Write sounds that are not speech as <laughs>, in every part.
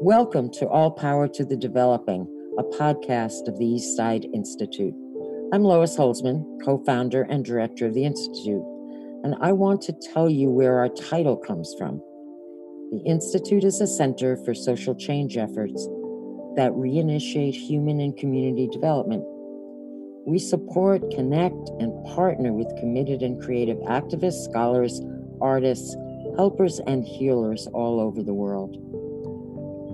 Welcome to All Power to the Developing, a podcast of the Eastside Institute. I'm Lois Holzman, co founder and director of the Institute, and I want to tell you where our title comes from. The Institute is a center for social change efforts that reinitiate human and community development. We support, connect, and partner with committed and creative activists, scholars, artists, helpers, and healers all over the world.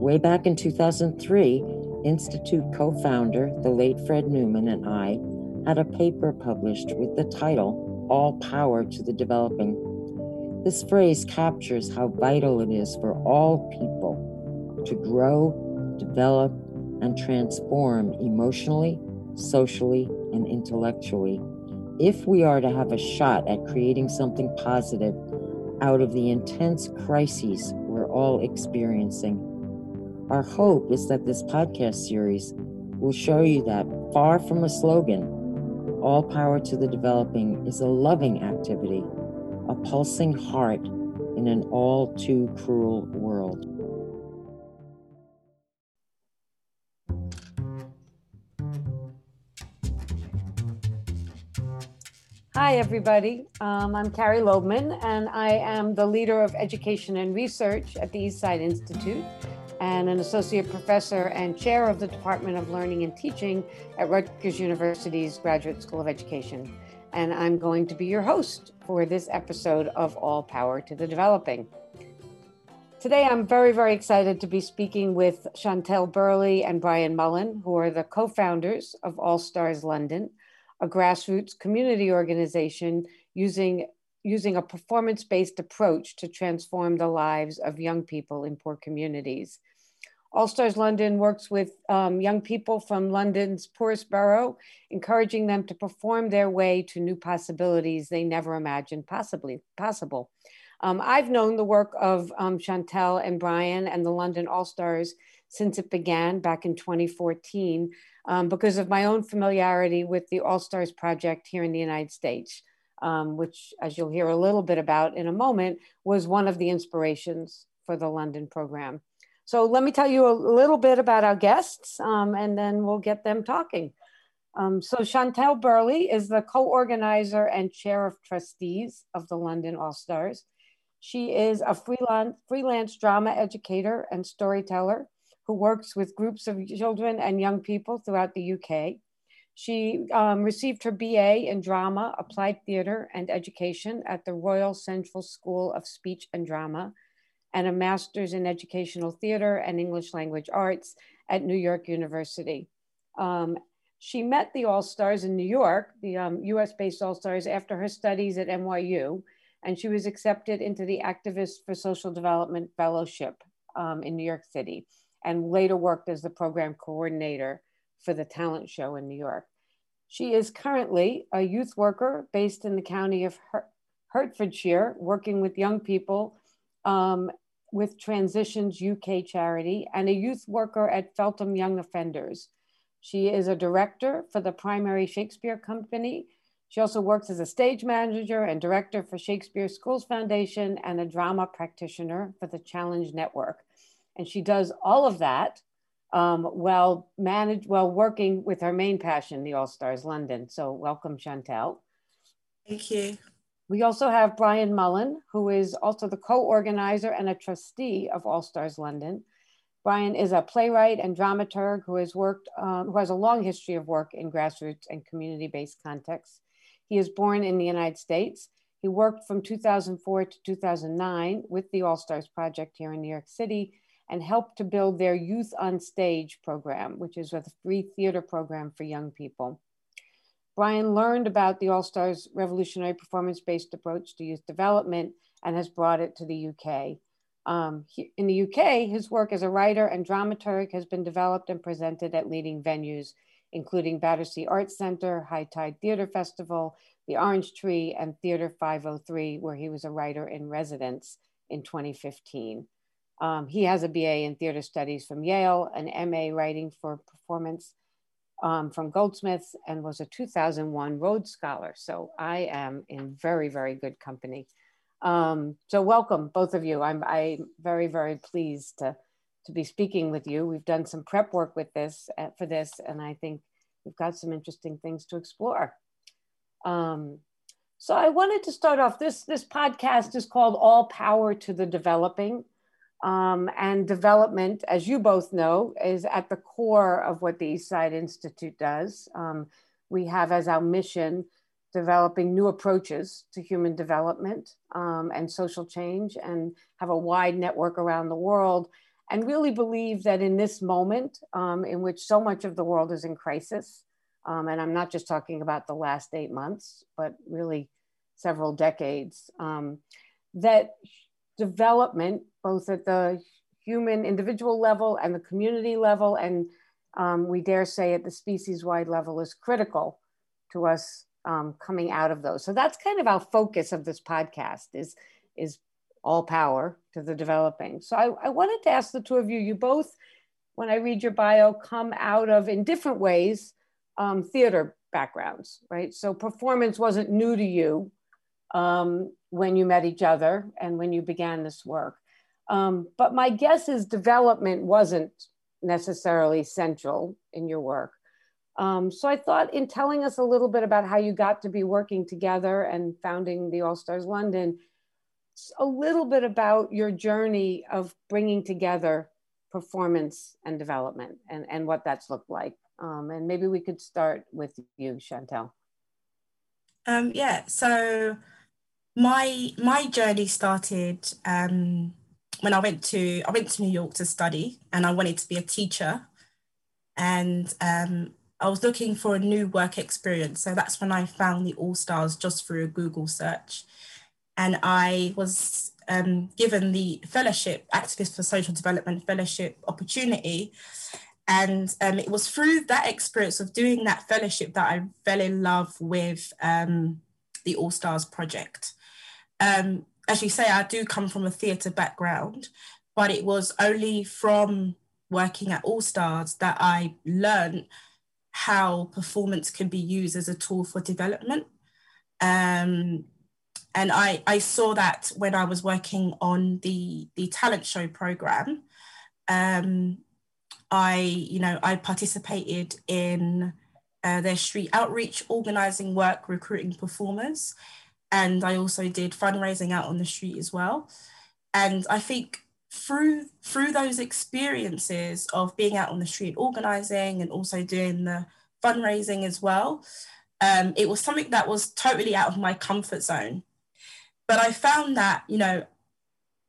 Way back in 2003, Institute co founder, the late Fred Newman, and I had a paper published with the title All Power to the Developing. This phrase captures how vital it is for all people to grow, develop, and transform emotionally, socially, and intellectually if we are to have a shot at creating something positive out of the intense crises we're all experiencing. Our hope is that this podcast series will show you that far from a slogan, all power to the developing is a loving activity, a pulsing heart in an all too cruel world. Hi, everybody. Um, I'm Carrie Lobman, and I am the leader of education and research at the Eastside Institute and an associate professor and chair of the Department of Learning and Teaching at Rutgers University's Graduate School of Education. And I'm going to be your host for this episode of All Power to the Developing. Today, I'm very, very excited to be speaking with Chantel Burley and Brian Mullen, who are the co founders of All Stars London, a grassroots community organization using using a performance-based approach to transform the lives of young people in poor communities. All Stars London works with um, young people from London's poorest borough, encouraging them to perform their way to new possibilities they never imagined possibly possible. Um, I've known the work of um, Chantel and Brian and the London All Stars since it began back in 2014 um, because of my own familiarity with the All Stars Project here in the United States um, which, as you'll hear a little bit about in a moment, was one of the inspirations for the London program. So let me tell you a little bit about our guests, um, and then we'll get them talking. Um, so Chantel Burley is the co-organizer and chair of trustees of the London All Stars. She is a freelance, freelance drama educator and storyteller who works with groups of children and young people throughout the UK. She um, received her BA in drama, applied theater, and education at the Royal Central School of Speech and Drama, and a master's in educational theater and English language arts at New York University. Um, she met the All Stars in New York, the um, US based All Stars, after her studies at NYU, and she was accepted into the Activist for Social Development Fellowship um, in New York City, and later worked as the program coordinator for the talent show in New York. She is currently a youth worker based in the county of Hertfordshire, working with young people um, with Transitions UK charity and a youth worker at Feltham Young Offenders. She is a director for the Primary Shakespeare Company. She also works as a stage manager and director for Shakespeare Schools Foundation and a drama practitioner for the Challenge Network. And she does all of that um, while manage while working with her main passion, the All Stars London. So welcome, Chantel. Thank you. We also have Brian Mullen, who is also the co-organizer and a trustee of All Stars London. Brian is a playwright and dramaturg who has worked, um, who has a long history of work in grassroots and community-based contexts. He is born in the United States. He worked from 2004 to 2009 with the All Stars Project here in New York City and helped to build their Youth on Stage program, which is a free theater program for young people. Brian learned about the All Stars revolutionary performance based approach to youth development and has brought it to the UK. Um, he, in the UK, his work as a writer and dramaturg has been developed and presented at leading venues, including Battersea Arts Centre, High Tide Theatre Festival, the Orange Tree, and Theatre 503, where he was a writer in residence in 2015. Um, he has a BA in theater studies from Yale, an MA writing for performance um, from Goldsmiths, and was a 2001 Rhodes Scholar. So I am in very, very good company. Um, so welcome, both of you. I'm, I'm very, very pleased to to be speaking with you. We've done some prep work with this uh, for this, and I think we've got some interesting things to explore. Um, so I wanted to start off. This this podcast is called "All Power to the Developing," um, and development, as you both know, is at the core of what the Eastside Institute does. Um, we have as our mission developing new approaches to human development um, and social change, and have a wide network around the world and really believe that in this moment um, in which so much of the world is in crisis, um, and I'm not just talking about the last eight months, but really several decades, um, that development, both at the human individual level and the community level, and um, we dare say at the species wide level, is critical to us um, coming out of those. So that's kind of our focus of this podcast is, is all power to the developing. So I, I wanted to ask the two of you, you both, when I read your bio, come out of, in different ways, um, theater backgrounds, right? So performance wasn't new to you um, when you met each other and when you began this work. Um, but my guess is development wasn't necessarily central in your work. Um, so I thought in telling us a little bit about how you got to be working together and founding the All Stars London, a little bit about your journey of bringing together performance and development and, and what that's looked like. Um, and maybe we could start with you, Chantel. Um, yeah, so my my journey started um, when I went to I went to New York to study, and I wanted to be a teacher, and um, I was looking for a new work experience. So that's when I found the All Stars just through a Google search, and I was um, given the fellowship, Activist for Social Development Fellowship opportunity. And um, it was through that experience of doing that fellowship that I fell in love with um, the All Stars project. Um, as you say, I do come from a theatre background, but it was only from working at All Stars that I learned how performance can be used as a tool for development. Um, and I, I saw that when I was working on the, the talent show program. Um, I, you know, I participated in uh, their street outreach, organizing work, recruiting performers. And I also did fundraising out on the street as well. And I think through through those experiences of being out on the street organizing and also doing the fundraising as well, um, it was something that was totally out of my comfort zone but I found that, you know,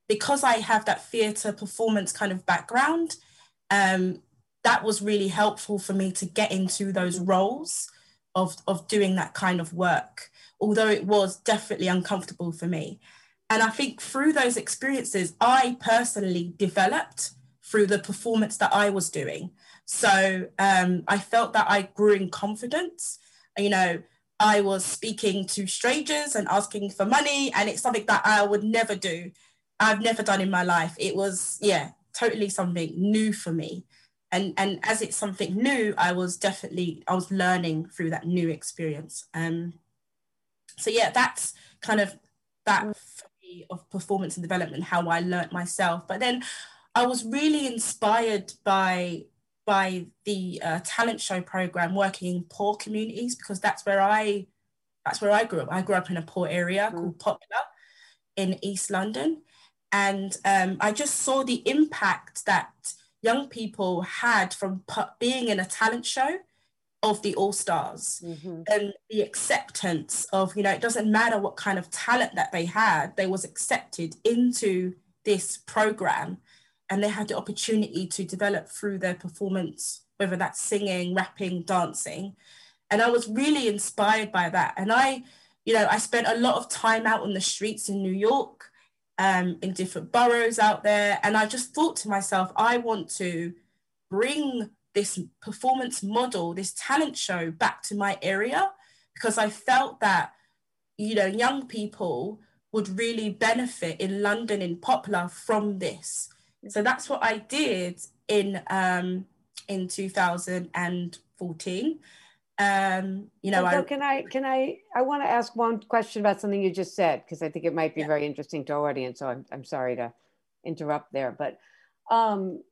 because I have that theatre performance kind of background, um, that was really helpful for me to get into those roles of, of doing that kind of work, although it was definitely uncomfortable for me. And I think through those experiences, I personally developed through the performance that I was doing. So um, I felt that I grew in confidence. You know, I was speaking to strangers and asking for money, and it's something that I would never do. I've never done in my life. It was, yeah, totally something new for me. And, and as it's something new, I was definitely, I was learning through that new experience. Um, so yeah, that's kind of that of performance and development, how I learned myself. But then I was really inspired by by the uh, talent show program working in poor communities because that's where I that's where I grew up. I grew up in a poor area mm. called Poplar in East London, and um, I just saw the impact that young people had from being in a talent show of the All Stars mm-hmm. and the acceptance of you know it doesn't matter what kind of talent that they had, they was accepted into this program and they had the opportunity to develop through their performance, whether that's singing, rapping, dancing. And I was really inspired by that. And I, you know, I spent a lot of time out on the streets in New York, um, in different boroughs out there. And I just thought to myself, I want to bring this performance model, this talent show back to my area because I felt that, you know, young people would really benefit in London in Poplar from this. So that's what I did in um, in 2014. Um, you know, I, can I can I I want to ask one question about something you just said because I think it might be yeah. very interesting to our audience. So I'm I'm sorry to interrupt there, but um,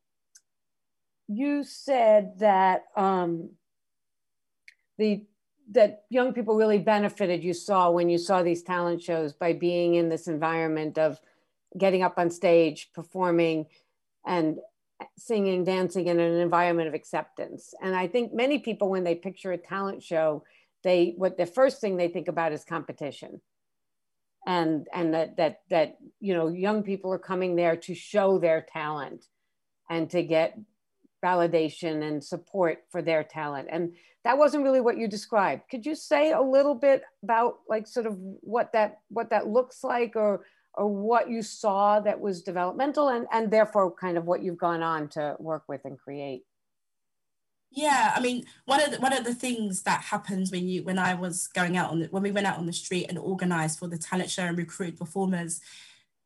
you said that um, the that young people really benefited you saw when you saw these talent shows by being in this environment of getting up on stage performing and singing dancing in an environment of acceptance. And i think many people when they picture a talent show they what the first thing they think about is competition. And and that that that you know young people are coming there to show their talent and to get validation and support for their talent. And that wasn't really what you described. Could you say a little bit about like sort of what that what that looks like or or what you saw that was developmental and and therefore kind of what you've gone on to work with and create? Yeah, I mean, one of the, one of the things that happens when you when I was going out on the, when we went out on the street and organised for the talent show and recruited performers,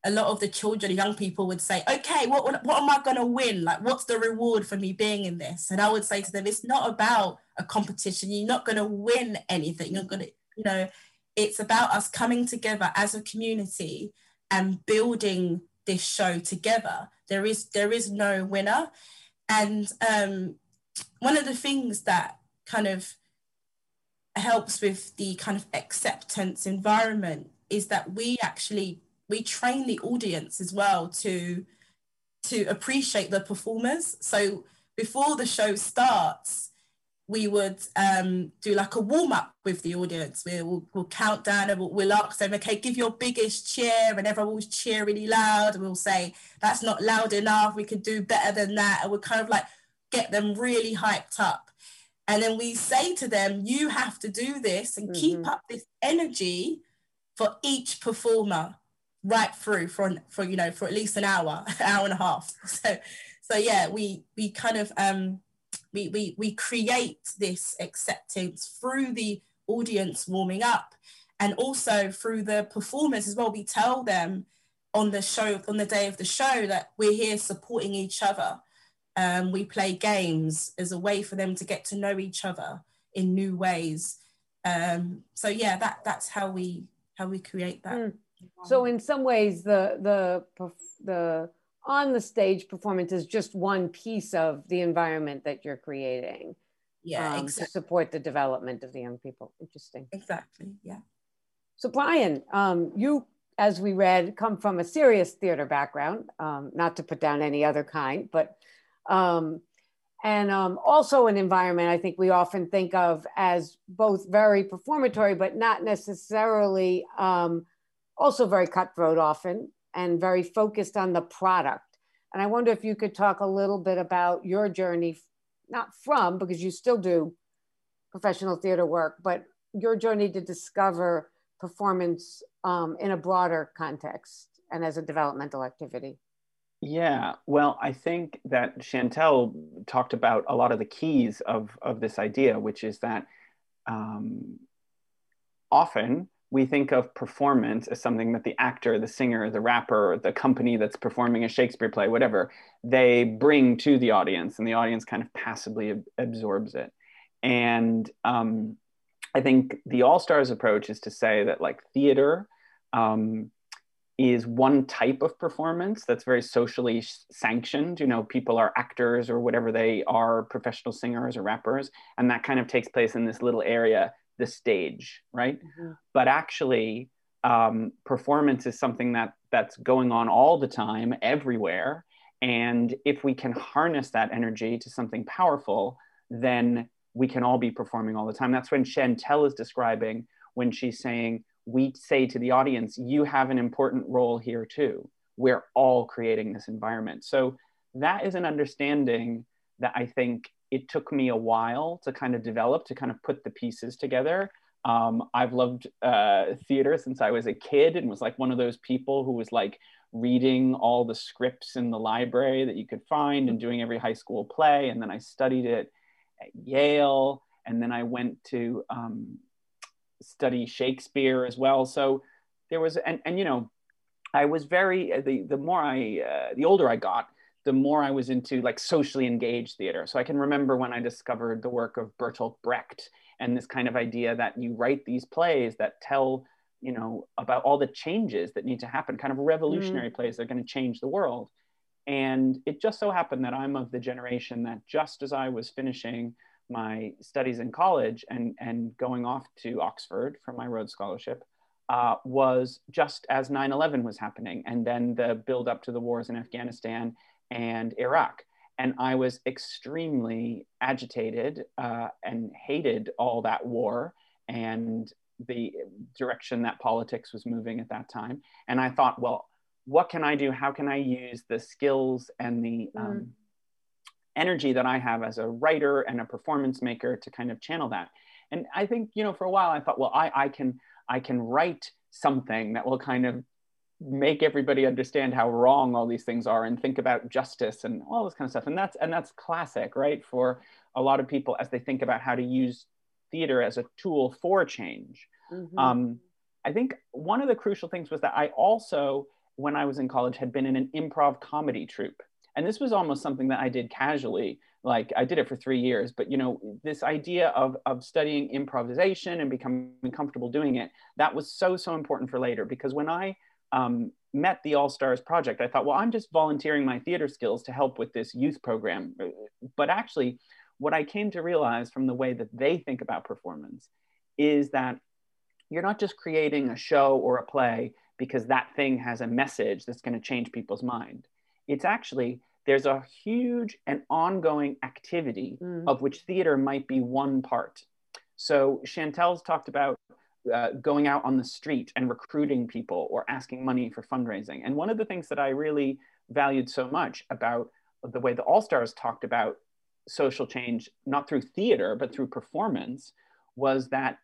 a lot of the children, young people would say, "Okay, what what, am I going to win? Like, what's the reward for me being in this?" And I would say to them, "It's not about a competition. You're not going to win anything. You're going to, you know, it's about us coming together as a community and building this show together. There is there is no winner, and um, one of the things that kind of helps with the kind of acceptance environment is that we actually we train the audience as well to to appreciate the performers so before the show starts we would um, do like a warm up with the audience. We will we'll count down and we'll, we'll, ask them, okay, give your biggest cheer, and everyone will cheer really loud. And we'll say, that's not loud enough. We could do better than that. And we'll kind of like get them really hyped up. And then we say to them, you have to do this and mm-hmm. keep up this energy for each performer right through for, for, you know, for at least an hour, <laughs> hour and a half. <laughs> So, so yeah, we, we kind of, um, we, we, we create this acceptance through the audience warming up and also through the performers as well. We tell them on the show, on the day of the show that we're here supporting each other um, we play games as a way for them to get to know each other in new ways. Um, so yeah, that that's how we how we create that. Mm. So in some ways, the the the on the stage performance is just one piece of the environment that you're creating. Yeah, um, exactly. to support the development of the young people. Interesting. Exactly. Yeah. So Brian, um, you, as we read, come from a serious theater background. Um, not to put down any other kind, but um, and um, also an environment I think we often think of as both very performatory, but not necessarily um, also very cutthroat often and very focused on the product. And I wonder if you could talk a little bit about your journey, not from, because you still do professional theater work, but your journey to discover performance um, in a broader context and as a developmental activity. Yeah, well, I think that Chantel talked about a lot of the keys of, of this idea, which is that um, often we think of performance as something that the actor, the singer, the rapper, the company that's performing a Shakespeare play, whatever, they bring to the audience, and the audience kind of passively ab- absorbs it. And um, I think the All Stars approach is to say that, like, theater um, is one type of performance that's very socially sanctioned. You know, people are actors or whatever they are, professional singers or rappers, and that kind of takes place in this little area, the stage, right? Mm-hmm. But actually, um, performance is something that that's going on all the time, everywhere. And if we can harness that energy to something powerful, then we can all be performing all the time. That's when Chantel is describing when she's saying we say to the audience, you have an important role here too. We're all creating this environment. So that is an understanding that I think it took me a while to kind of develop, to kind of put the pieces together. Um, I've loved uh, theater since I was a kid and was like one of those people who was like reading all the scripts in the library that you could find and doing every high school play. And then I studied it at Yale. And then I went to um, study Shakespeare as well. So there was, and, and you know, I was very, the, the more I, uh, the older I got, the more I was into like socially engaged theater. So I can remember when I discovered the work of Bertolt Brecht and this kind of idea that you write these plays that tell, you know, about all the changes that need to happen, kind of revolutionary mm. plays that are going to change the world. And it just so happened that I'm of the generation that just as I was finishing my studies in college and, and going off to Oxford for my Rhodes Scholarship, uh, was just as 9 11 was happening, and then the build up to the wars in Afghanistan and Iraq. And I was extremely agitated uh, and hated all that war and the direction that politics was moving at that time. And I thought, well, what can I do? How can I use the skills and the mm. um, energy that I have as a writer and a performance maker to kind of channel that? And I think, you know, for a while I thought, well, I, I can I can write something that will kind of make everybody understand how wrong all these things are and think about justice and all this kind of stuff. And that's and that's classic, right? For a lot of people as they think about how to use theater as a tool for change. Mm-hmm. Um, I think one of the crucial things was that I also, when I was in college, had been in an improv comedy troupe. And this was almost something that I did casually. Like I did it for three years, but you know, this idea of, of studying improvisation and becoming comfortable doing it, that was so, so important for later. Because when I um, met the All Stars Project, I thought, well, I'm just volunteering my theater skills to help with this youth program. But actually, what I came to realize from the way that they think about performance is that you're not just creating a show or a play because that thing has a message that's going to change people's mind. It's actually there's a huge and ongoing activity mm. of which theater might be one part. So Chantel's talked about uh, going out on the street and recruiting people or asking money for fundraising. And one of the things that I really valued so much about the way the All Stars talked about social change, not through theater, but through performance, was that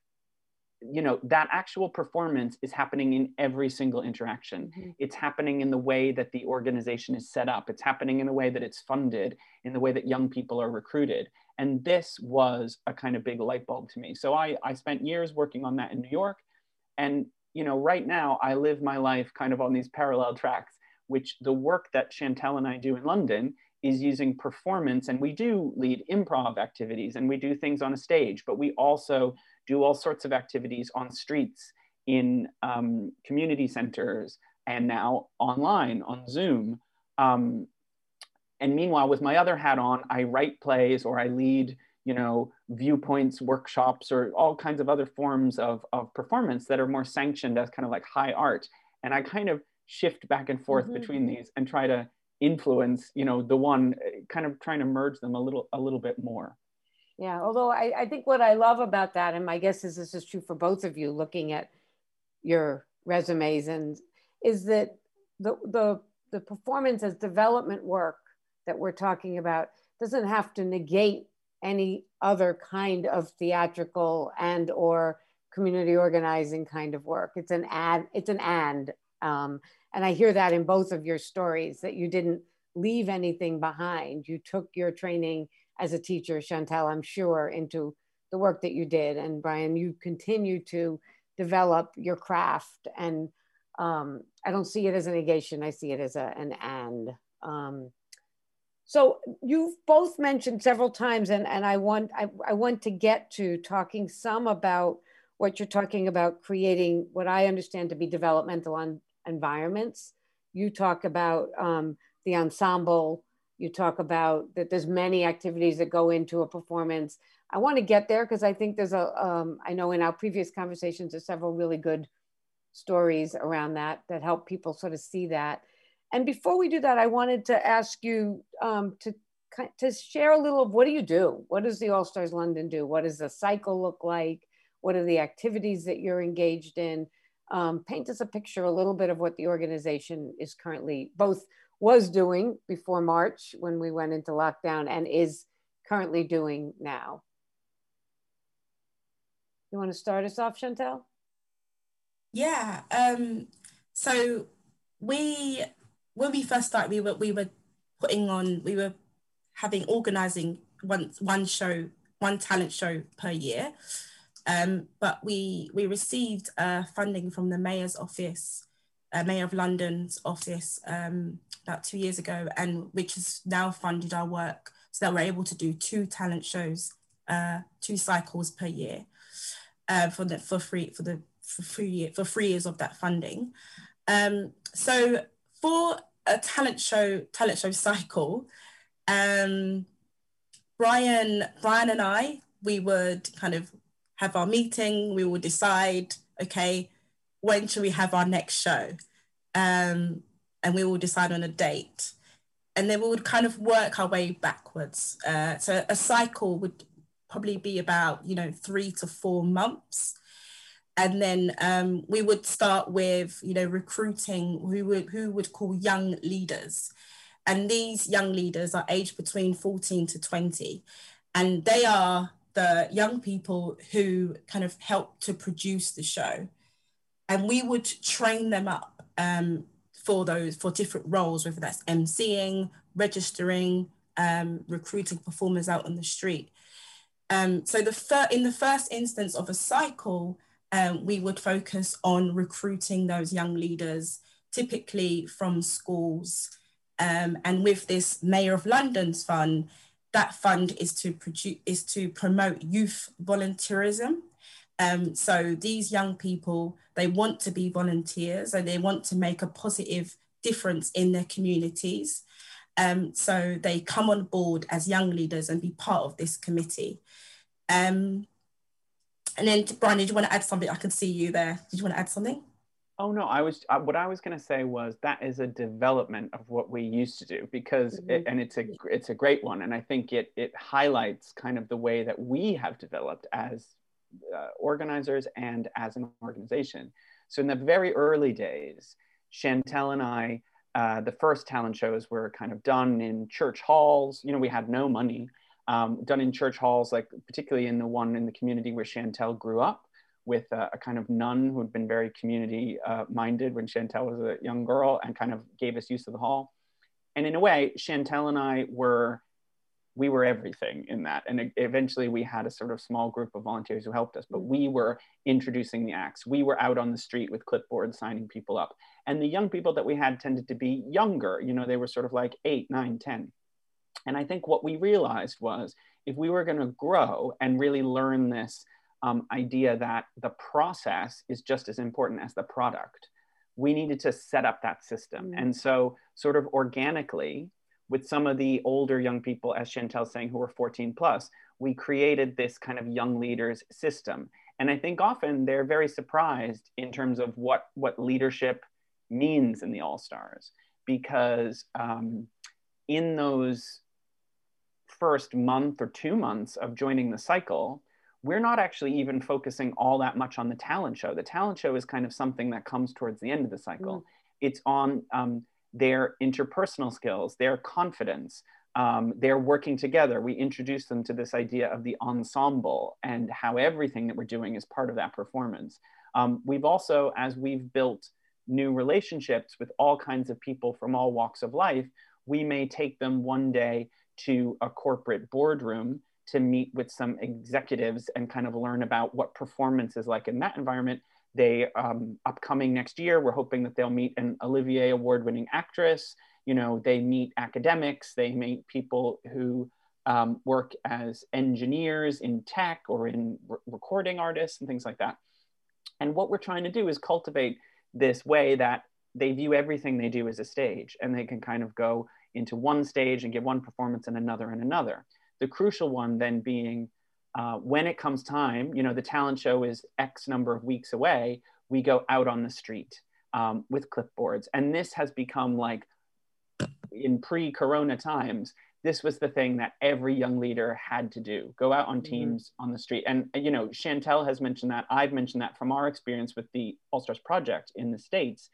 you know that actual performance is happening in every single interaction. Mm-hmm. it's happening in the way that the organization is set up. It's happening in the way that it's funded in the way that young people are recruited. And this was a kind of big light bulb to me. So i i spent years working on that in new york. And you know right now i live my life kind of on these parallel tracks which the work that chantel and i do in london is using performance and we do lead improv activities and we do things on a stage but we also do all sorts of activities on streets in um, community centers and now online on zoom um, and meanwhile with my other hat on i write plays or i lead you know viewpoints workshops or all kinds of other forms of, of performance that are more sanctioned as kind of like high art and i kind of shift back and forth mm-hmm. between these and try to influence you know the one eh, kind of trying to merge them a little a little bit more. Yeah although I, I think what i love about that and my guess is this is true for both of you looking at your resumes and is that the the the performance as development work that we're talking about doesn't have to negate any other kind of theatrical and or community organizing kind of work. It's an ad it's an and um, and I hear that in both of your stories that you didn't leave anything behind. You took your training as a teacher, Chantel, I'm sure, into the work that you did. And Brian, you continue to develop your craft. And um, I don't see it as a negation, I see it as a, an and. Um, so you've both mentioned several times, and, and I want I, I want to get to talking some about what you're talking about creating what I understand to be developmental on environments. You talk about um, the ensemble. You talk about that there's many activities that go into a performance. I want to get there because I think there's a. Um, I know in our previous conversations, there's several really good stories around that that help people sort of see that. And before we do that, I wanted to ask you um, to to share a little of what do you do? What does the All Stars London do? What does the cycle look like? What are the activities that you're engaged in? Um, paint us a picture a little bit of what the organization is currently both was doing before March when we went into lockdown and is currently doing now. You want to start us off, Chantel? Yeah. Um, so we when we first started, we were we were putting on we were having organizing one one show one talent show per year um, but we we received uh, funding from the mayor's office, uh, Mayor of London's office, um, about two years ago, and which has now funded our work so that we're able to do two talent shows, uh, two cycles per year, uh, for the for free for the for free for three years of that funding. Um, so for a talent show talent show cycle. Um, Brian Brian and I we would kind of have our meeting. We will decide okay when should we have our next show, um, and we will decide on a date. And then we would kind of work our way backwards. Uh, so a cycle would probably be about you know three to four months and then um, we would start with you know recruiting who would who would call young leaders and these young leaders are aged between 14 to 20 and they are the young people who kind of help to produce the show and we would train them up um, for those for different roles whether that's emceeing registering um, recruiting performers out on the street um, so the fir- in the first instance of a cycle um, we would focus on recruiting those young leaders, typically from schools. Um, and with this Mayor of London's fund, that fund is to produce is to promote youth volunteerism. Um, so these young people, they want to be volunteers and they want to make a positive difference in their communities. Um, so they come on board as young leaders and be part of this committee. Um, and then, Brian, did you want to add something? I can see you there. Did you want to add something? Oh no, I was uh, what I was going to say was that is a development of what we used to do because mm-hmm. it, and it's a it's a great one and I think it it highlights kind of the way that we have developed as uh, organizers and as an organization. So in the very early days, Chantel and I, uh, the first talent shows were kind of done in church halls. You know, we had no money um, done in church halls, like particularly in the one in the community where Chantel grew up with a, a kind of nun who had been very community uh, minded when Chantel was a young girl and kind of gave us use of the hall. And in a way, Chantel and I were, we were everything in that. And eventually we had a sort of small group of volunteers who helped us, but we were introducing the acts. We were out on the street with clipboards signing people up. And the young people that we had tended to be younger, you know, they were sort of like eight, nine, ten. And I think what we realized was if we were going to grow and really learn this um, idea that the process is just as important as the product, we needed to set up that system. Mm. And so, sort of organically, with some of the older young people, as Chantel's saying, who were 14 plus, we created this kind of young leaders system. And I think often they're very surprised in terms of what, what leadership means in the All Stars, because um, in those first month or two months of joining the cycle, we're not actually even focusing all that much on the talent show. The talent show is kind of something that comes towards the end of the cycle. Mm. It's on um, their interpersonal skills, their confidence, um, they're working together. We introduce them to this idea of the ensemble and how everything that we're doing is part of that performance. Um, we've also, as we've built new relationships with all kinds of people from all walks of life, we may take them one day to a corporate boardroom to meet with some executives and kind of learn about what performance is like in that environment. They um, upcoming next year, we're hoping that they'll meet an Olivier award-winning actress. You know, they meet academics, they meet people who um, work as engineers in tech or in re- recording artists and things like that. And what we're trying to do is cultivate this way that they view everything they do as a stage and they can kind of go into one stage and give one performance and another and another. The crucial one then being uh, when it comes time, you know, the talent show is X number of weeks away, we go out on the street um, with clipboards. And this has become like in pre corona times, this was the thing that every young leader had to do go out on mm-hmm. teams mm-hmm. on the street. And, you know, Chantel has mentioned that. I've mentioned that from our experience with the All Stars Project in the States.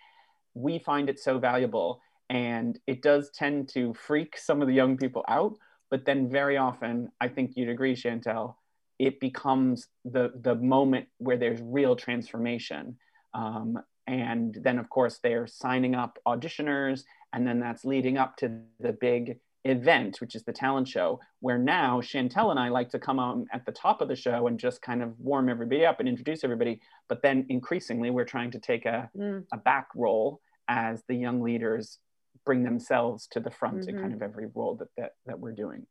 We find it so valuable and it does tend to freak some of the young people out but then very often i think you'd agree chantel it becomes the the moment where there's real transformation um, and then of course they're signing up auditioners and then that's leading up to the big event which is the talent show where now chantel and i like to come on at the top of the show and just kind of warm everybody up and introduce everybody but then increasingly we're trying to take a, mm. a back role as the young leaders bring themselves to the front mm-hmm. in kind of every role that, that that we're doing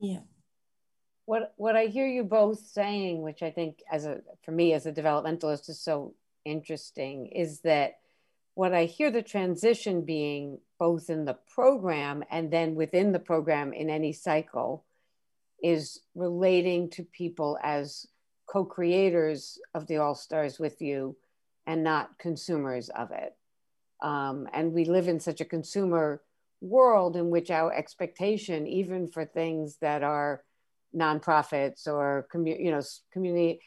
yeah what what i hear you both saying which i think as a for me as a developmentalist is so interesting is that what I hear the transition being both in the program and then within the program in any cycle is relating to people as co creators of the All Stars with you and not consumers of it. Um, and we live in such a consumer world in which our expectation, even for things that are nonprofits or commu- you know community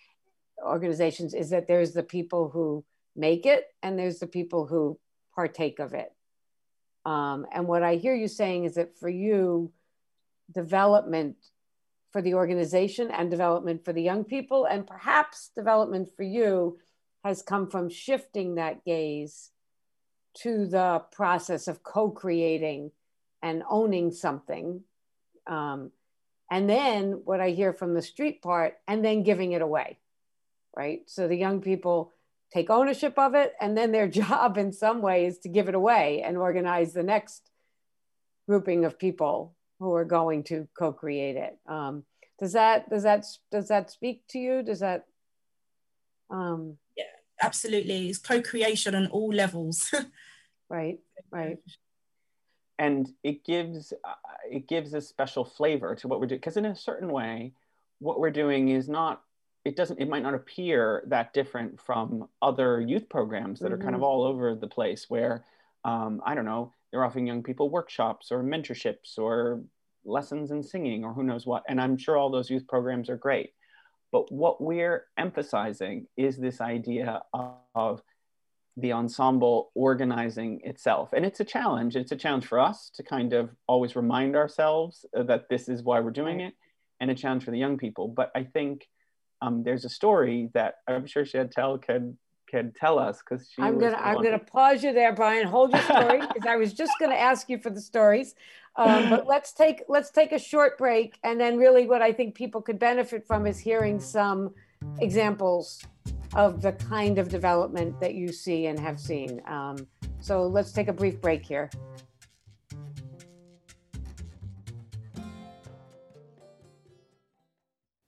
organizations, is that there's the people who make it and there's the people who partake of it. Um, and what I hear you saying is that for you, development for the organization and development for the young people, and perhaps development for you has come from shifting that gaze to the process of co creating and owning something. Um, and then what I hear from the street part, and then giving it away, right? So the young people take ownership of it, and then their <laughs> job in some way is to give it away and organize the next grouping of people who are going to co-create it. Um, does that does that does that speak to you? Does that? Um, yeah, absolutely. It's co-creation on all levels. <laughs> right. Right. And it gives uh, it gives a special flavor to what we're doing because in a certain way, what we're doing is not it doesn't it might not appear that different from other youth programs that mm-hmm. are kind of mm-hmm. all over the place where um, i don't know they're offering young people workshops or mentorships or lessons in singing or who knows what. And I'm sure all those youth programs are great. But what we're emphasizing is this idea of the ensemble organizing itself. And it's a challenge. It's a challenge for us to kind of always remind ourselves that this is why we're doing it, and a challenge for the young people. But I think um, there's a story that I'm sure Chantel can can tell us because she. I'm gonna I'm gonna pause you there, Brian. Hold your story <laughs> because I was just gonna ask you for the stories. Um, but <laughs> let's take let's take a short break, and then really what I think people could benefit from is hearing some examples of the kind of development that you see and have seen. Um, so let's take a brief break here.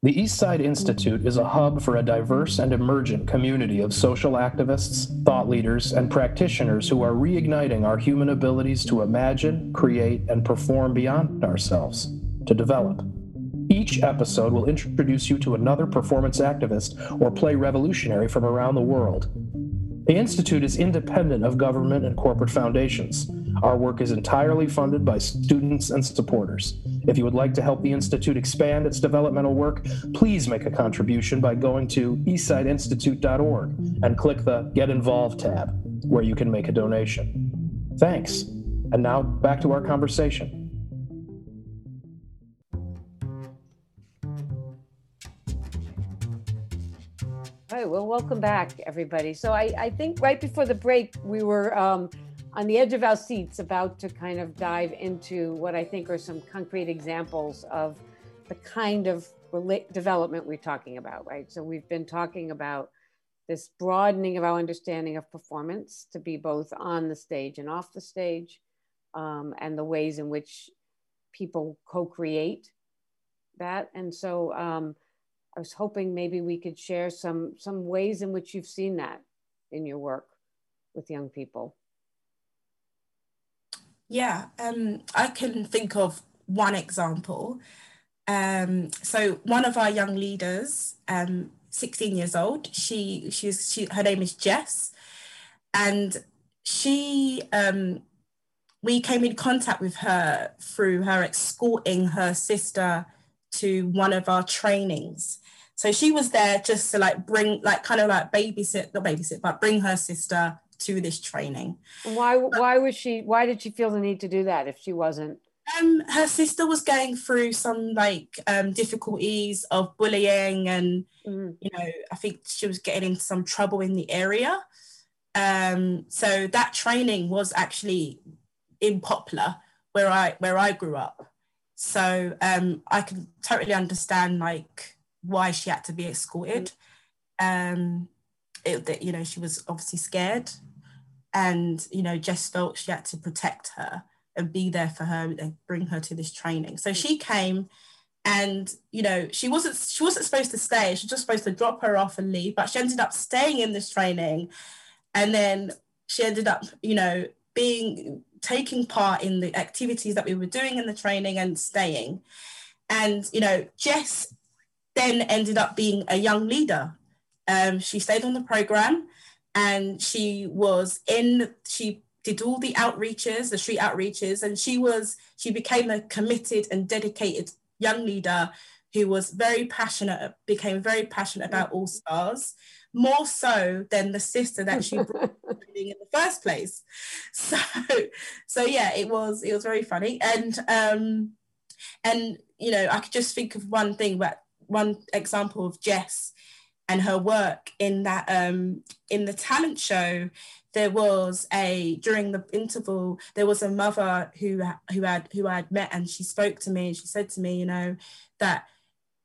The Eastside Institute is a hub for a diverse and emergent community of social activists, thought leaders, and practitioners who are reigniting our human abilities to imagine, create, and perform beyond ourselves, to develop. Each episode will introduce you to another performance activist or play revolutionary from around the world. The Institute is independent of government and corporate foundations. Our work is entirely funded by students and supporters. If you would like to help the Institute expand its developmental work, please make a contribution by going to eastsideinstitute.org and click the Get Involved tab, where you can make a donation. Thanks. And now back to our conversation. Well, welcome back, everybody. So I, I think right before the break, we were um, on the edge of our seats about to kind of dive into what I think are some concrete examples of the kind of development we're talking about, right? So we've been talking about this broadening of our understanding of performance to be both on the stage and off the stage, um, and the ways in which people co-create that. And so um, I was hoping maybe we could share some some ways in which you've seen that in your work with young people. Yeah, um, I can think of one example. Um, so one of our young leaders, um, 16 years old, she she's she her name is Jess, and she um, we came in contact with her through her escorting her sister to one of our trainings. So she was there just to like bring like kind of like babysit, not babysit, but bring her sister to this training. Why why was she why did she feel the need to do that if she wasn't? Um, her sister was going through some like um, difficulties of bullying and mm. you know I think she was getting into some trouble in the area. Um, so that training was actually in Poplar where I where I grew up. So um, I can totally understand like why she had to be escorted. Mm. Um, it, that you know she was obviously scared and you know Jess felt she had to protect her and be there for her and bring her to this training so she came and you know she wasn't she wasn't supposed to stay she was just supposed to drop her off and leave but she ended up staying in this training and then she ended up, you know, being taking part in the activities that we were doing in the training and staying. And, you know, Jess then ended up being a young leader. Um, she stayed on the program and she was in, she did all the outreaches, the street outreaches, and she was, she became a committed and dedicated young leader who was very passionate, became very passionate about All Stars, more so than the sister that she brought <laughs> in the first place. So, so yeah, it was it was very funny, and um, and you know, I could just think of one thing, but one example of Jess and her work in that um, in the talent show there was a during the interval there was a mother who who had who I had met and she spoke to me and she said to me you know that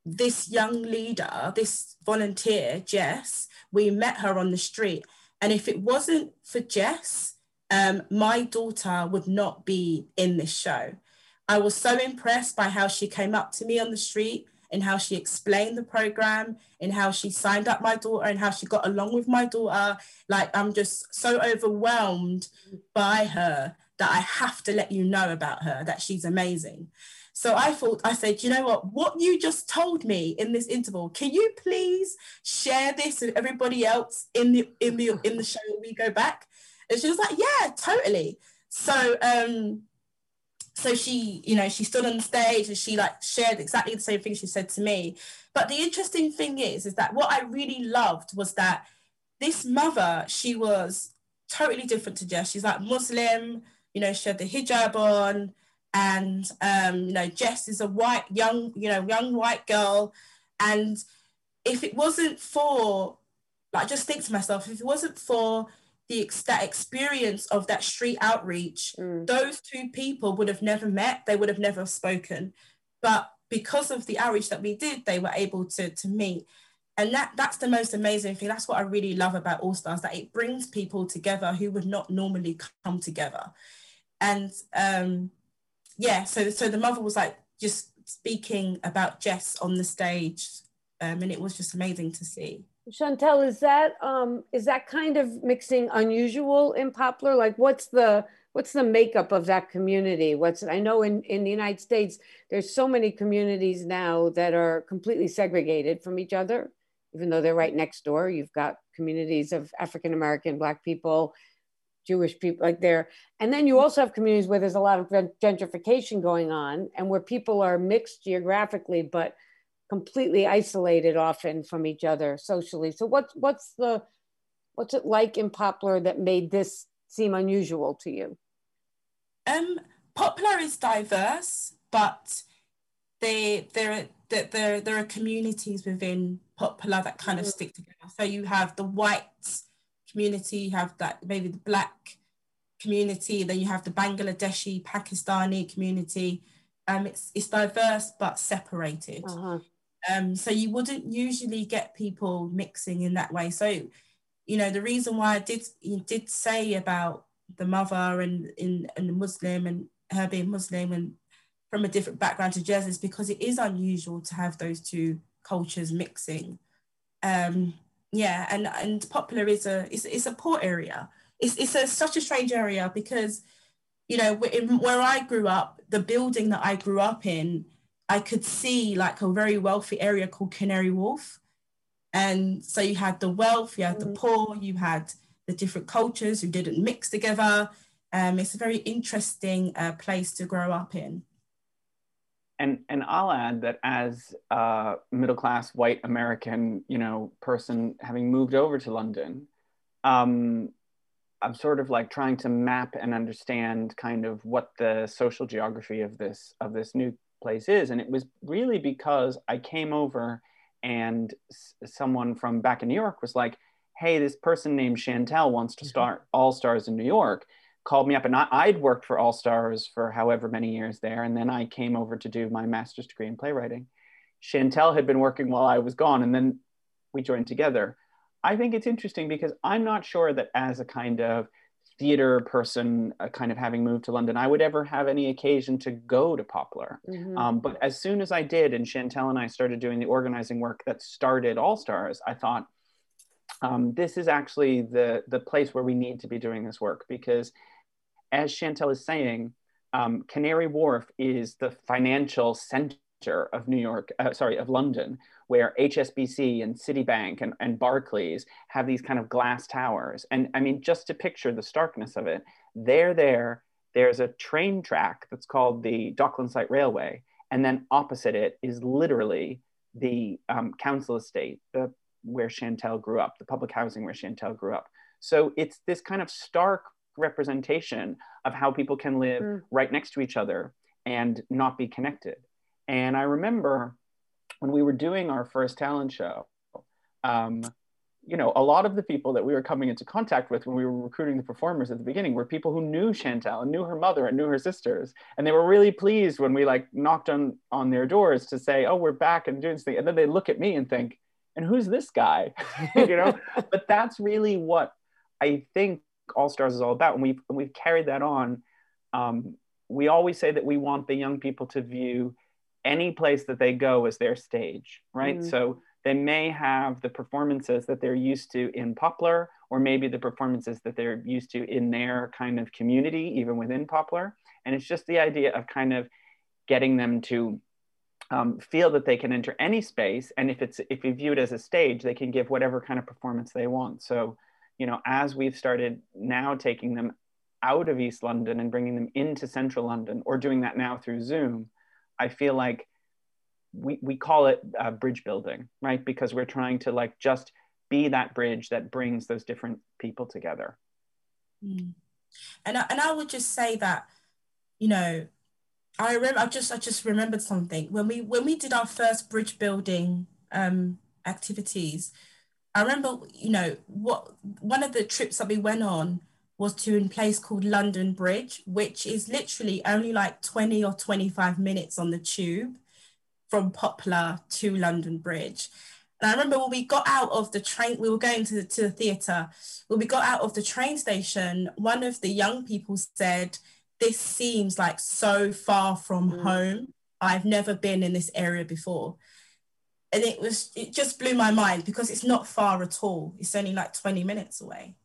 this young leader, this volunteer, Jess, we met her on the street. And if it wasn't for Jess, um, my daughter would not be in this show. I was so impressed by how she came up to me on the street and how she explained the program and how she signed up my daughter and how she got along with my daughter. Like, I'm just so overwhelmed by her that I have to let you know about her, that she's amazing. So I thought, I said, you know what, what you just told me in this interval, can you please share this with everybody else in the in the in the show when we go back? And she was like, yeah, totally. So um, so she, you know, she stood on the stage and she like shared exactly the same thing she said to me. But the interesting thing is, is that what I really loved was that this mother, she was totally different to Jess. She's like Muslim, you know, she had the hijab on and um, you know Jess is a white young you know young white girl, and if it wasn't for like just think to myself if it wasn't for the that experience of that street outreach, mm. those two people would have never met. They would have never spoken, but because of the outreach that we did, they were able to to meet. And that that's the most amazing thing. That's what I really love about All Stars, that it brings people together who would not normally come together. And um, yeah, so so the mother was like just speaking about Jess on the stage, um, and it was just amazing to see. Chantel, is that um, is that kind of mixing unusual in Poplar? Like, what's the what's the makeup of that community? What's I know in in the United States, there's so many communities now that are completely segregated from each other, even though they're right next door. You've got communities of African American, Black people, Jewish people like there. And then you also have communities where there's a lot of gentrification going on and where people are mixed geographically, but completely isolated often from each other socially. So what's what's the what's it like in Poplar that made this seem unusual to you? Um, Poplar is diverse, but they there are, there there are communities within Poplar that kind of mm. stick together. So you have the whites community, you have that maybe the black community, then you have the Bangladeshi, Pakistani community. Um, it's it's diverse but separated. Uh-huh. Um, so you wouldn't usually get people mixing in that way. So, you know, the reason why I did you did say about the mother and in and the Muslim and her being Muslim and from a different background to Jess is because it is unusual to have those two cultures mixing. Um, yeah and and Poplar is a it's, it's a poor area. It's, it's a, such a strange area because you know in, where i grew up the building that i grew up in i could see like a very wealthy area called canary wharf. And so you had the wealth you had the mm. poor you had the different cultures who didn't mix together. Um, it's a very interesting uh, place to grow up in and and I'll add that as a middle class white American, you know, person having moved over to London, um, I'm sort of like trying to map and understand kind of what the social geography of this of this new place is, and it was really because I came over and s- someone from back in New York was like, "Hey, this person named Chantel wants to mm-hmm. start All Stars in New York." Called me up and I, would worked for All Stars for however many years there. And then I came over to do my master's degree in playwriting. Chantel had been working while I was gone and then we joined together. I think it's interesting because I'm not sure that as a kind of theater person, uh, kind of having moved to London, I would ever have any occasion to go to Poplar. Mm-hmm. Um, but as soon as I did, and Chantel and I started doing the organizing work that started All Stars, I thought, um, this is actually the, the place where we need to be doing this work because as Chantel is saying, um, Canary Wharf is the financial center of New York, uh, sorry, of London, where HSBC and Citibank and, and Barclays have these kind of glass towers. And I mean, just to picture the starkness of it, they're there, there's a train track that's called the Docklands Light Railway. And then opposite it is literally the um, council estate, the, where Chantel grew up, the public housing where Chantel grew up. So it's this kind of stark representation of how people can live mm. right next to each other and not be connected. And I remember when we were doing our first talent show, um, you know, a lot of the people that we were coming into contact with when we were recruiting the performers at the beginning were people who knew Chantel and knew her mother and knew her sisters. And they were really pleased when we like knocked on, on their doors to say, oh, we're back and doing this thing. And then they look at me and think, and who's this guy? <laughs> you know, <laughs> but that's really what I think All Stars is all about. And we've, and we've carried that on. Um, we always say that we want the young people to view any place that they go as their stage, right? Mm-hmm. So they may have the performances that they're used to in Poplar, or maybe the performances that they're used to in their kind of community, even within Poplar. And it's just the idea of kind of getting them to um, feel that they can enter any space, and if it's if you view it as a stage, they can give whatever kind of performance they want. So, you know, as we've started now taking them out of East London and bringing them into Central London, or doing that now through Zoom, I feel like we, we call it uh, bridge building, right? Because we're trying to like just be that bridge that brings those different people together. Mm. And, I, and I would just say that, you know, I remember, I just, I just remembered something when we, when we did our first bridge building um, activities, I remember, you know, what one of the trips that we went on was to a place called London Bridge, which is literally only like 20 or 25 minutes on the tube from Poplar to London Bridge. And I remember when we got out of the train, we were going to the, to the theatre. When we got out of the train station, one of the young people said, This seems like so far from mm. home. I've never been in this area before. And it was, it just blew my mind because it's not far at all. It's only like 20 minutes away.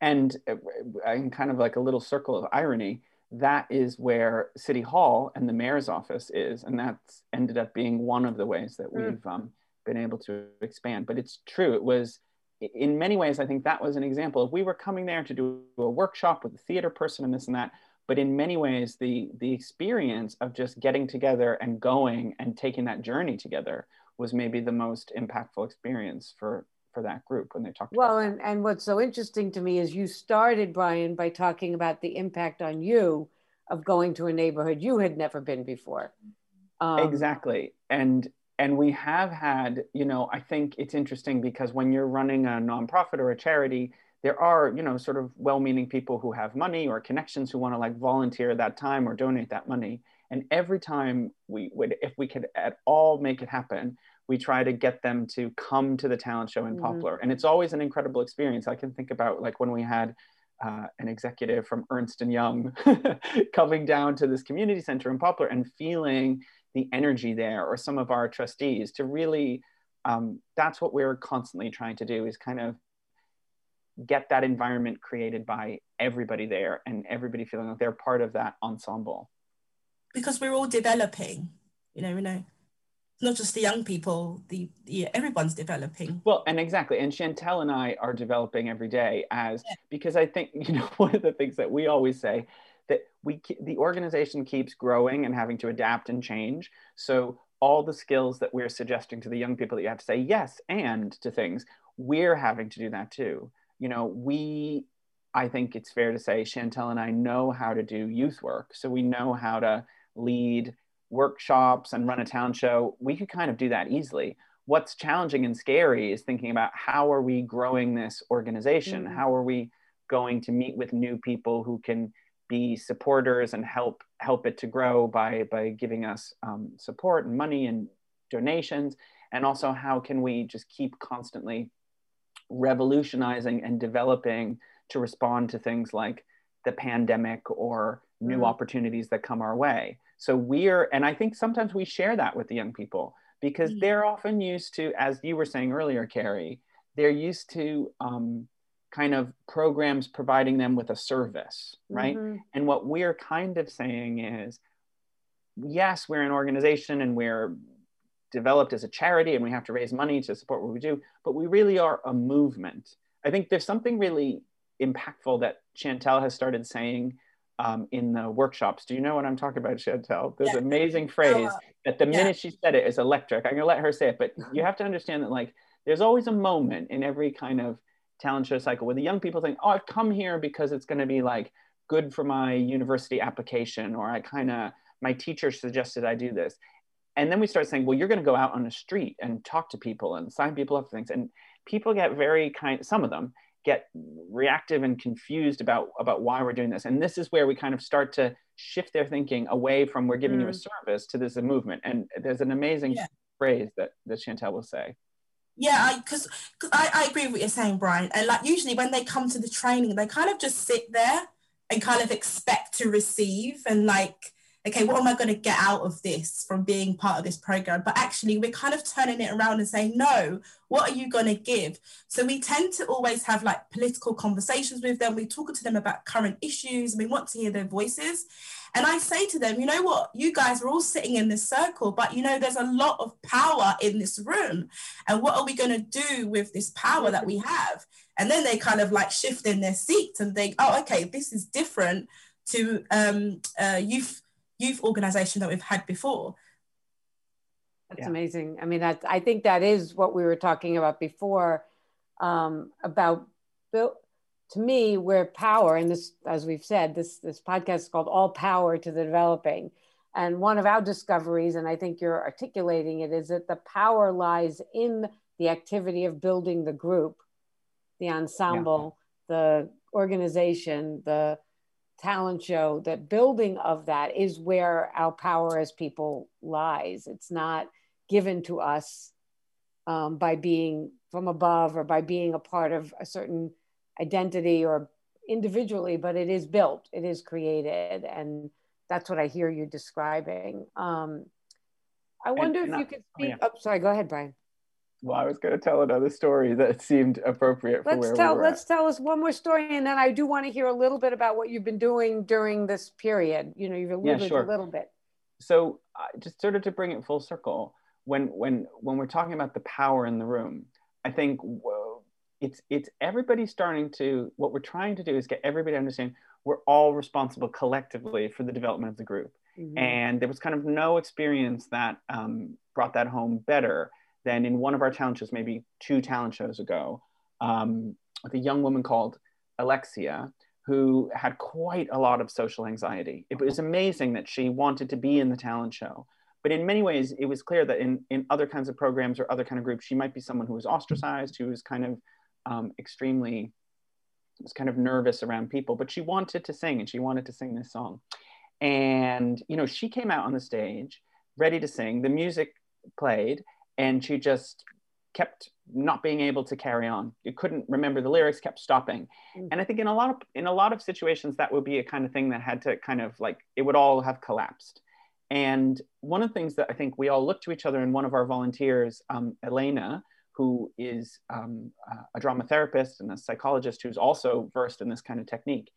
And uh, in kind of like a little circle of irony, that is where City Hall and the mayor's office is. And that's ended up being one of the ways that hmm. we've um, been able to expand. But it's true, it was, in many ways, I think that was an example. If we were coming there to do a workshop with a theater person and this and that, but in many ways, the, the experience of just getting together and going and taking that journey together was maybe the most impactful experience for, for that group when they talked well and, and what's so interesting to me is you started brian by talking about the impact on you of going to a neighborhood you had never been before. Um, exactly. And and we have had you know i think it's interesting because when you're running a nonprofit or a charity there are you know sort of well-meaning people who have money or connections who want to like volunteer that time or donate that money. And every time we would if we could at all make it happen we try to get them to come to the talent show in mm-hmm. Poplar. And it's always an incredible experience. I can think about like when we had uh, an executive from Ernst and Young <laughs> coming down to this community center in Poplar and feeling the energy there, or some of our trustees to really. Um, that's what we're constantly trying to do is kind of get that environment created by everybody there and everybody feeling like they're part of that ensemble. Because we're all developing, you know, we know not just the young people, the, the everyone's developing. Well, and exactly, and Chantel and I are developing every day as yeah. because I think <laughs> you know one of the things that we always say that we the organization keeps growing and having to adapt and change. So all the skills that we're suggesting to the young people that you have to say yes and to things, we're having to do that too. You know, we I think it's fair to say Chantel and I know how to do youth work, so we know how to lead workshops and run a town show, we could kind of do that easily. What's challenging and scary is thinking about how are we growing this organization? Mm-hmm. How are we going to meet with new people who can be supporters and help help it to grow by by giving us um, support and money and donations and also how can we just keep constantly revolutionizing and developing to respond to things like the pandemic or new mm-hmm. opportunities that come our way so we're, and I think sometimes we share that with the young people because mm-hmm. they're often used to, as you were saying earlier, Carrie, they're used to um, kind of programs providing them with a service, right? Mm-hmm. And what we're kind of saying is, yes, we're an organization and we're developed as a charity and we have to raise money to support what we do, but we really are a movement. I think there's something really impactful that Chantel has started saying um, in the workshops. Do you know what I'm talking about, Chantel? There's yeah. an amazing phrase that the minute she said it is electric. I'm gonna let her say it, but you have to understand that like there's always a moment in every kind of talent show cycle where the young people think, oh, I've come here because it's gonna be like good for my university application, or I kind of my teacher suggested I do this. And then we start saying, well, you're going to go out on the street and talk to people and sign people up for things. And people get very kind, some of them get reactive and confused about, about why we're doing this. And this is where we kind of start to shift their thinking away from we're giving mm. you a mm. service to this a movement. And there's an amazing yeah. phrase that, that Chantel will say. Yeah, because I, I, I agree with what you're saying, Brian. And like usually when they come to the training, they kind of just sit there and kind of expect to receive and like okay, what am I going to get out of this from being part of this program? But actually, we're kind of turning it around and saying, no, what are you going to give? So we tend to always have like political conversations with them. We talk to them about current issues. We want to hear their voices. And I say to them, you know what, you guys are all sitting in this circle, but you know, there's a lot of power in this room. And what are we going to do with this power that we have? And then they kind of like shift in their seats and think, oh, okay, this is different to um, uh, youth youth organization that we've had before. That's yeah. amazing. I mean, that I think that is what we were talking about before um, about built to me where power and this as we've said this this podcast is called all power to the developing and one of our discoveries and i think you're articulating it is that the power lies in the activity of building the group the ensemble yeah. the organization the talent show, that building of that is where our power as people lies. It's not given to us um, by being from above or by being a part of a certain identity or individually, but it is built, it is created. And that's what I hear you describing. Um, I wonder and, if you could speak. Oh, yeah. oh, sorry, go ahead, Brian. Well, I was going to tell another story that seemed appropriate for let's where tell, we were Let's at. tell us one more story, and then I do want to hear a little bit about what you've been doing during this period. You know, you've alluded yeah, sure. a little bit. So, uh, just sort of to bring it full circle, when when when we're talking about the power in the room, I think whoa, it's it's everybody starting to. What we're trying to do is get everybody to understand we're all responsible collectively for the development of the group, mm-hmm. and there was kind of no experience that um, brought that home better then in one of our talent shows, maybe two talent shows ago, um, with a young woman called Alexia, who had quite a lot of social anxiety. It was amazing that she wanted to be in the talent show. But in many ways, it was clear that in, in other kinds of programs or other kind of groups, she might be someone who was ostracized, who was kind of um, extremely, was kind of nervous around people, but she wanted to sing and she wanted to sing this song. And, you know, she came out on the stage ready to sing. The music played and she just kept not being able to carry on. You couldn't remember the lyrics kept stopping. Mm. and i think in a lot of in a lot of situations that would be a kind of thing that had to kind of like it would all have collapsed. And one of the things that i think we all looked to each other and one of our volunteers um, elena who is um, a drama therapist and a psychologist who's also versed in this kind of technique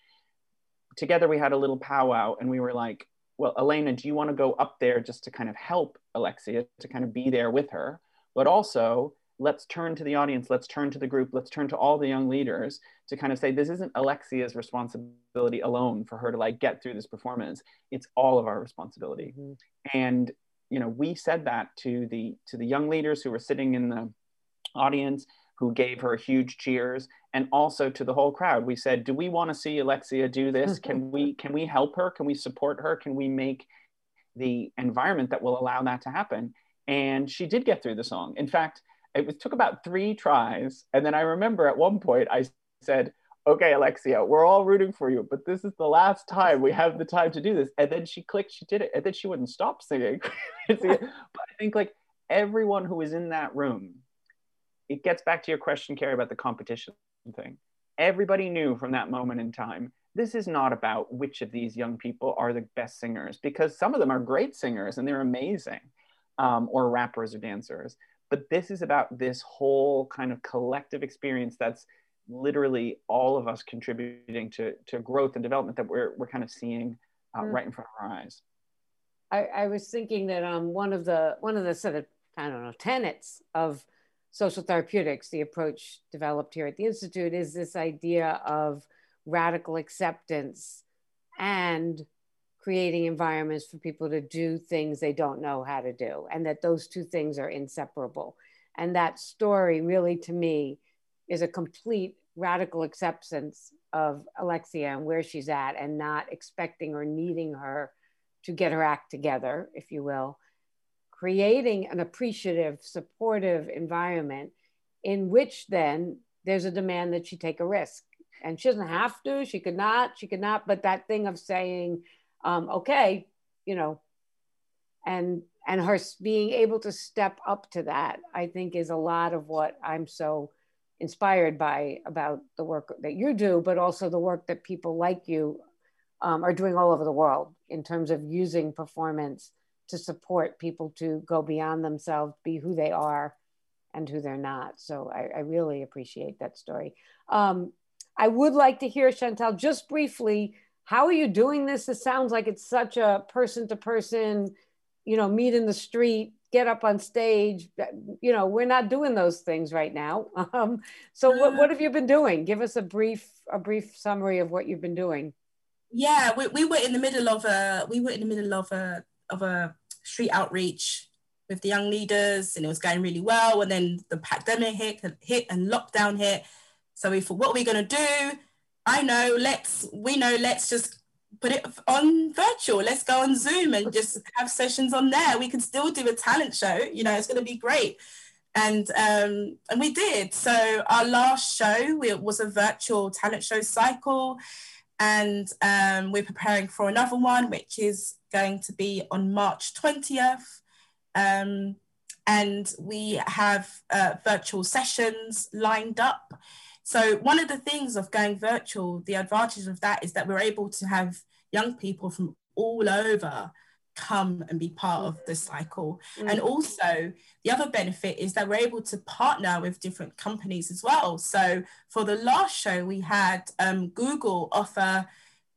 together we had a little powwow and we were like well, Elena, do you want to go up there just to kind of help Alexia, to kind of be there with her? But also, let's turn to the audience, let's turn to the group, let's turn to all the young leaders to kind of say, this isn't Alexia's responsibility alone for her to like get through this performance. It's all of our responsibility. Mm-hmm. And, you know, we said that to the to the young leaders who were sitting in the audience who gave her huge cheers. And also to the whole crowd we said do we want to see alexia do this? <laughs> Can we can we help her? Can we support her? Can we make the environment that will allow that to happen? And she did get through the song. In fact it was, took about three tries. And then i remember at one point i said okay alexia we're all rooting for you but this is the last time we have the time to do this. And then she clicked she did it and then she wouldn't stop singing. <laughs> But i think like everyone who was in that room it gets back to your question, Carrie, about the competition thing. Everybody knew from that moment in time, this is not about which of these young people are the best singers, because some of them are great singers and they're amazing, um, or rappers or dancers. but this is about this whole kind of collective experience that's literally all of us contributing to, to growth and development that we're, we're kind of seeing uh, mm. right in front of our eyes. I, I was thinking that um, one of the one of the sort of I don't know tenets of social therapeutics, the approach developed here at the institute, is this idea of radical acceptance and creating environments for people to do things they don't know how to do, and that those two things are inseparable. And that story, really, to me, is a complete radical acceptance of Alexia and where she's at, and not expecting or needing her to get her act together, if you will. Creating an appreciative, supportive environment in which then there's a demand that she take a risk. And she doesn't have to, she could not, she could not, but that thing of saying, um, okay, you know, and and her being able to step up to that, I think, is a lot of what I'm so inspired by about the work that you do, but also the work that people like you um, are doing all over the world in terms of using performance to support people to go beyond themselves, be who they are and who they're not. So I, I really appreciate that story. Um, I would like to hear, Chantel, just briefly, how are you doing this? It sounds like it's such a person to person, you know, meet in the street, get up on stage. You know, we're not doing those things right now. <laughs> Um, so what, what have you been doing? Give us a brief a brief summary of what you've been doing. Yeah, we, we were in the middle of a we were in the middle of a of a street outreach with the young leaders, and it was going really well. And then the pandemic hit hit and lockdown hit. So we thought, what are we gonna do? I know, let's, we know, let's just put it on virtual. Let's go on Zoom and just have sessions on there. We can still do a talent show, you know, it's going to be great. And um, and we did. So our last show it was a virtual talent show cycle, and um, we're preparing for another one, which is going to be on March twentieth. Um, and we have uh, virtual sessions lined up. So one of the things of going virtual, the advantage of that is that we're able to have young people from all over come and be part of the cycle. Mm. And also, the other benefit is that we're able to partner with different companies as well. So, for the last show, we had um, Google offer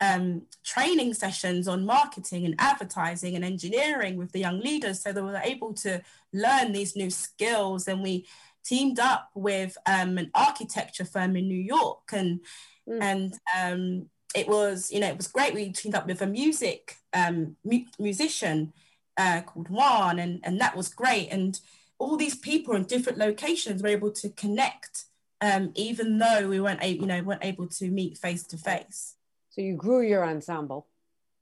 um, training sessions on marketing and advertising and engineering with the young leaders. So, they were able to learn these new skills. And we teamed up with um, an architecture firm in New York, and mm. and um, it was you know it was great. We teamed up with a music um, mu- musician uh, called Juan, and and that was great. And all these people in different locations were able to connect, um, even though we weren't able, you know weren't able to meet face to face. So you grew your ensemble.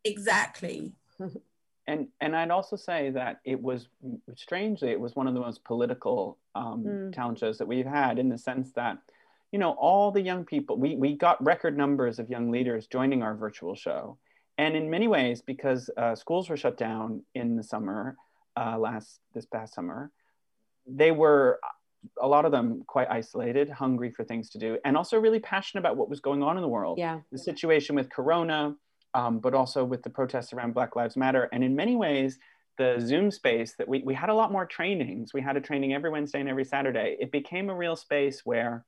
Exactly. <laughs> and and I'd also say that it was strangely it was one of the most political um, mm. talent shows that we've had in the sense that you know all the young people we we got record numbers of young leaders joining our virtual show, and in many ways because uh, schools were shut down in the summer uh, last this past summer, they were a lot of them quite isolated, hungry for things to do, and also really passionate about what was going on in the world. Yeah, the situation with Corona um, but also with the protests around Black Lives Matter. And in many ways, the Zoom space that we, we had a lot more trainings. We had a training every Wednesday and every Saturday. It became a real space where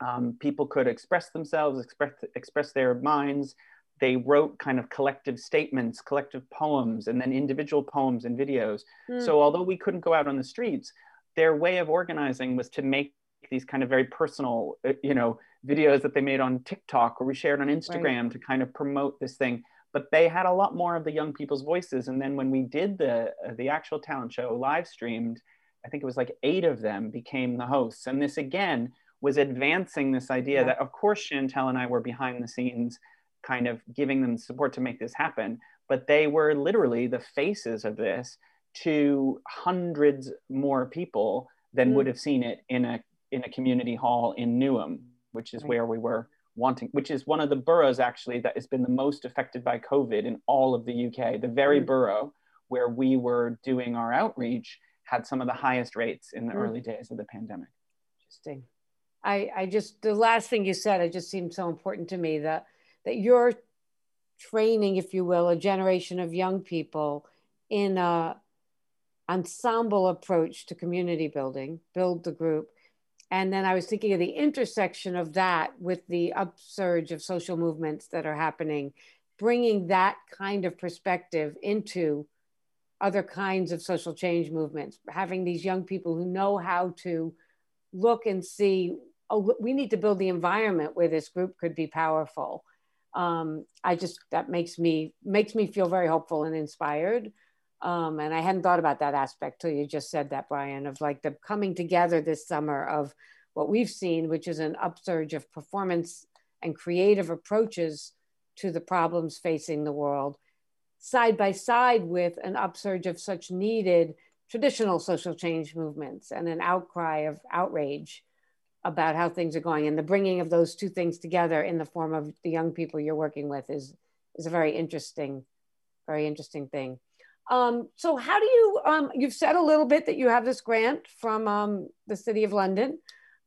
um, people could express themselves, express, express their minds. They wrote kind of collective statements, collective poems, and then individual poems and videos. Mm. So although we couldn't go out on the streets, their way of organizing was to make these kind of very personal, uh, you know, videos that they made on TikTok or we shared on Instagram right. to kind of promote this thing. But they had a lot more of the young people's voices. And then when we did the uh, the actual talent show live streamed, I think it was like eight of them became the hosts. And this again was advancing this idea yeah. that of course Chantel and I were behind the scenes kind of giving them support to make this happen, but they were literally the faces of this to hundreds more people than mm. would have seen it in a in a community hall in Newham which is right. where we were wanting, which is one of the boroughs actually that has been the most affected by COVID in all of the UK. The very mm. borough where we were doing our outreach had some of the highest rates in the mm. early days of the pandemic. Interesting. I, I just the last thing you said, it just seemed so important to me that that you're training, if you will, a generation of young people in a ensemble approach to community building, build the group. And then I was thinking of the intersection of that with the upsurge of social movements that are happening, bringing that kind of perspective into other kinds of social change movements, having these young people who know how to look and see, oh, we need to build the environment where this group could be powerful. Um, I just that makes me makes me feel very hopeful and inspired. Um, and I hadn't thought about that aspect till you just said that, Brian, of like the coming together this summer of what we've seen, which is an upsurge of performance and creative approaches to the problems facing the world, side by side with an upsurge of such needed traditional social change movements and an outcry of outrage about how things are going. And the bringing of those two things together in the form of the young people you're working with is, is a very interesting, very interesting thing. Um, so how do you, um, you've said a little bit that you have this grant from um, the City of London.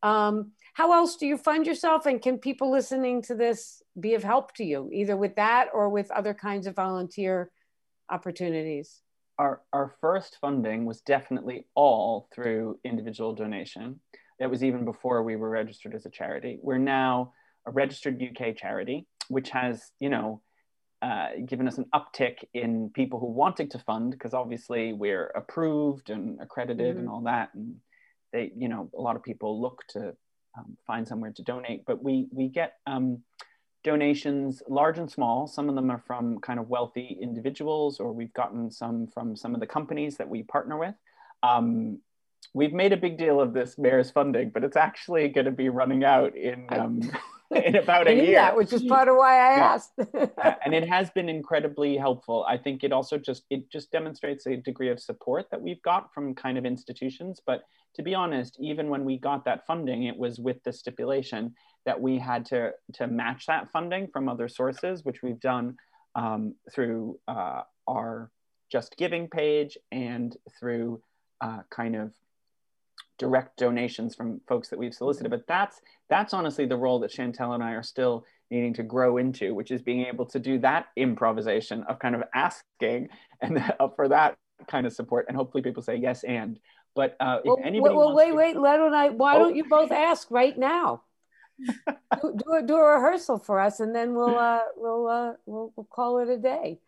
Um, how else do you fund yourself and can people listening to this be of help to you, either with that or with other kinds of volunteer opportunities? Our, our first funding was definitely all through individual donation. That was even before we were registered as a charity. We're now a registered UK charity, which has, you know, uh, given us an uptick in people who wanted to fund because obviously we're approved and accredited mm-hmm. and all that and they you know a lot of people look to um, find somewhere to donate but we we get um, donations large and small some of them are from kind of wealthy individuals or we've gotten some from some of the companies that we partner with um, we've made a big deal of this mayor's funding but it's actually going to be running out in um, <laughs> <laughs> in about a year. That, which is part of why I yeah. asked. <laughs> and it has been incredibly helpful. I think it also just it just demonstrates a degree of support that we've got from kind of institutions. But to be honest, even when we got that funding, it was with the stipulation that we had to to match that funding from other sources, which we've done um, through uh, our JustGiving page and through uh, kind of direct donations from folks that we've solicited. But that's that's honestly the role that Chantel and I are still needing to grow into, which is being able to do that improvisation of kind of asking and <laughs> for that kind of support. And hopefully people say yes and. But uh, if well, anybody well, wait, to... wait, let I. Why oh. don't you both ask right now? <laughs> do, do, a, do a rehearsal for us, and then we'll uh, we'll, uh, we'll we'll call it a day.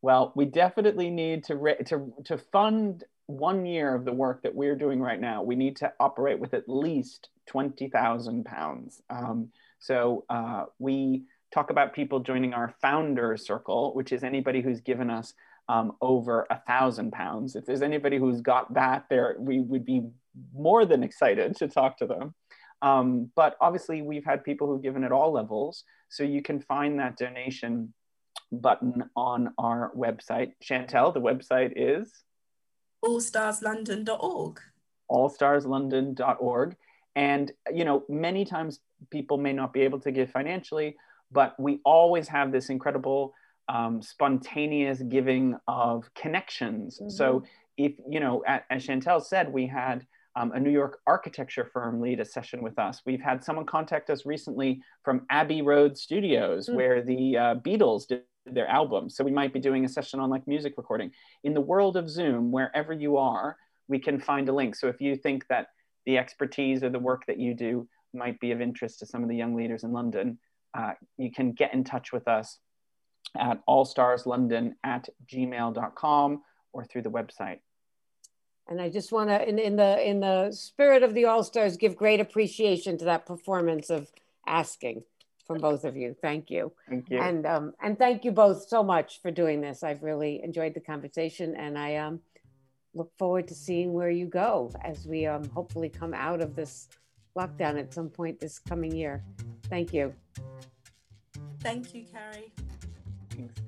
Well, we definitely need to re- to to fund one year of the work that we're doing right now, we need to operate with at least 20,000 pounds. Um, so uh, we talk about people joining our founder circle, which is anybody who's given us um, over a thousand pounds. If there's anybody who's got that there, we would be more than excited to talk to them. Um, but obviously we've had people who've given at all levels. So you can find that donation button on our website. Chantel, the website is? allstarslondon.org. Allstarslondon.org. And, you know, many times people may not be able to give financially, but we always have this incredible um, spontaneous giving of connections. Mm-hmm. So, if, you know, as Chantel said, we had um, a New York architecture firm lead a session with us. We've had someone contact us recently from Abbey Road Studios, mm-hmm. where the uh, Beatles did their album. So we might be doing a session on like music recording. In the world of Zoom, wherever you are, we can find a link. So if you think that the expertise or the work that you do might be of interest to some of the young leaders in London, uh, you can get in touch with us at allstarslondon at gmail.com or through the website. And I just want to, in, in the in the spirit of the All Stars, give great appreciation to that performance of asking from both of you. Thank you. Thank you. And um, and thank you both so much for doing this. I've really enjoyed the conversation, and I um, look forward to seeing where you go as we um, hopefully come out of this lockdown at some point this coming year. Thank you. Thank you, Carrie. Thanks.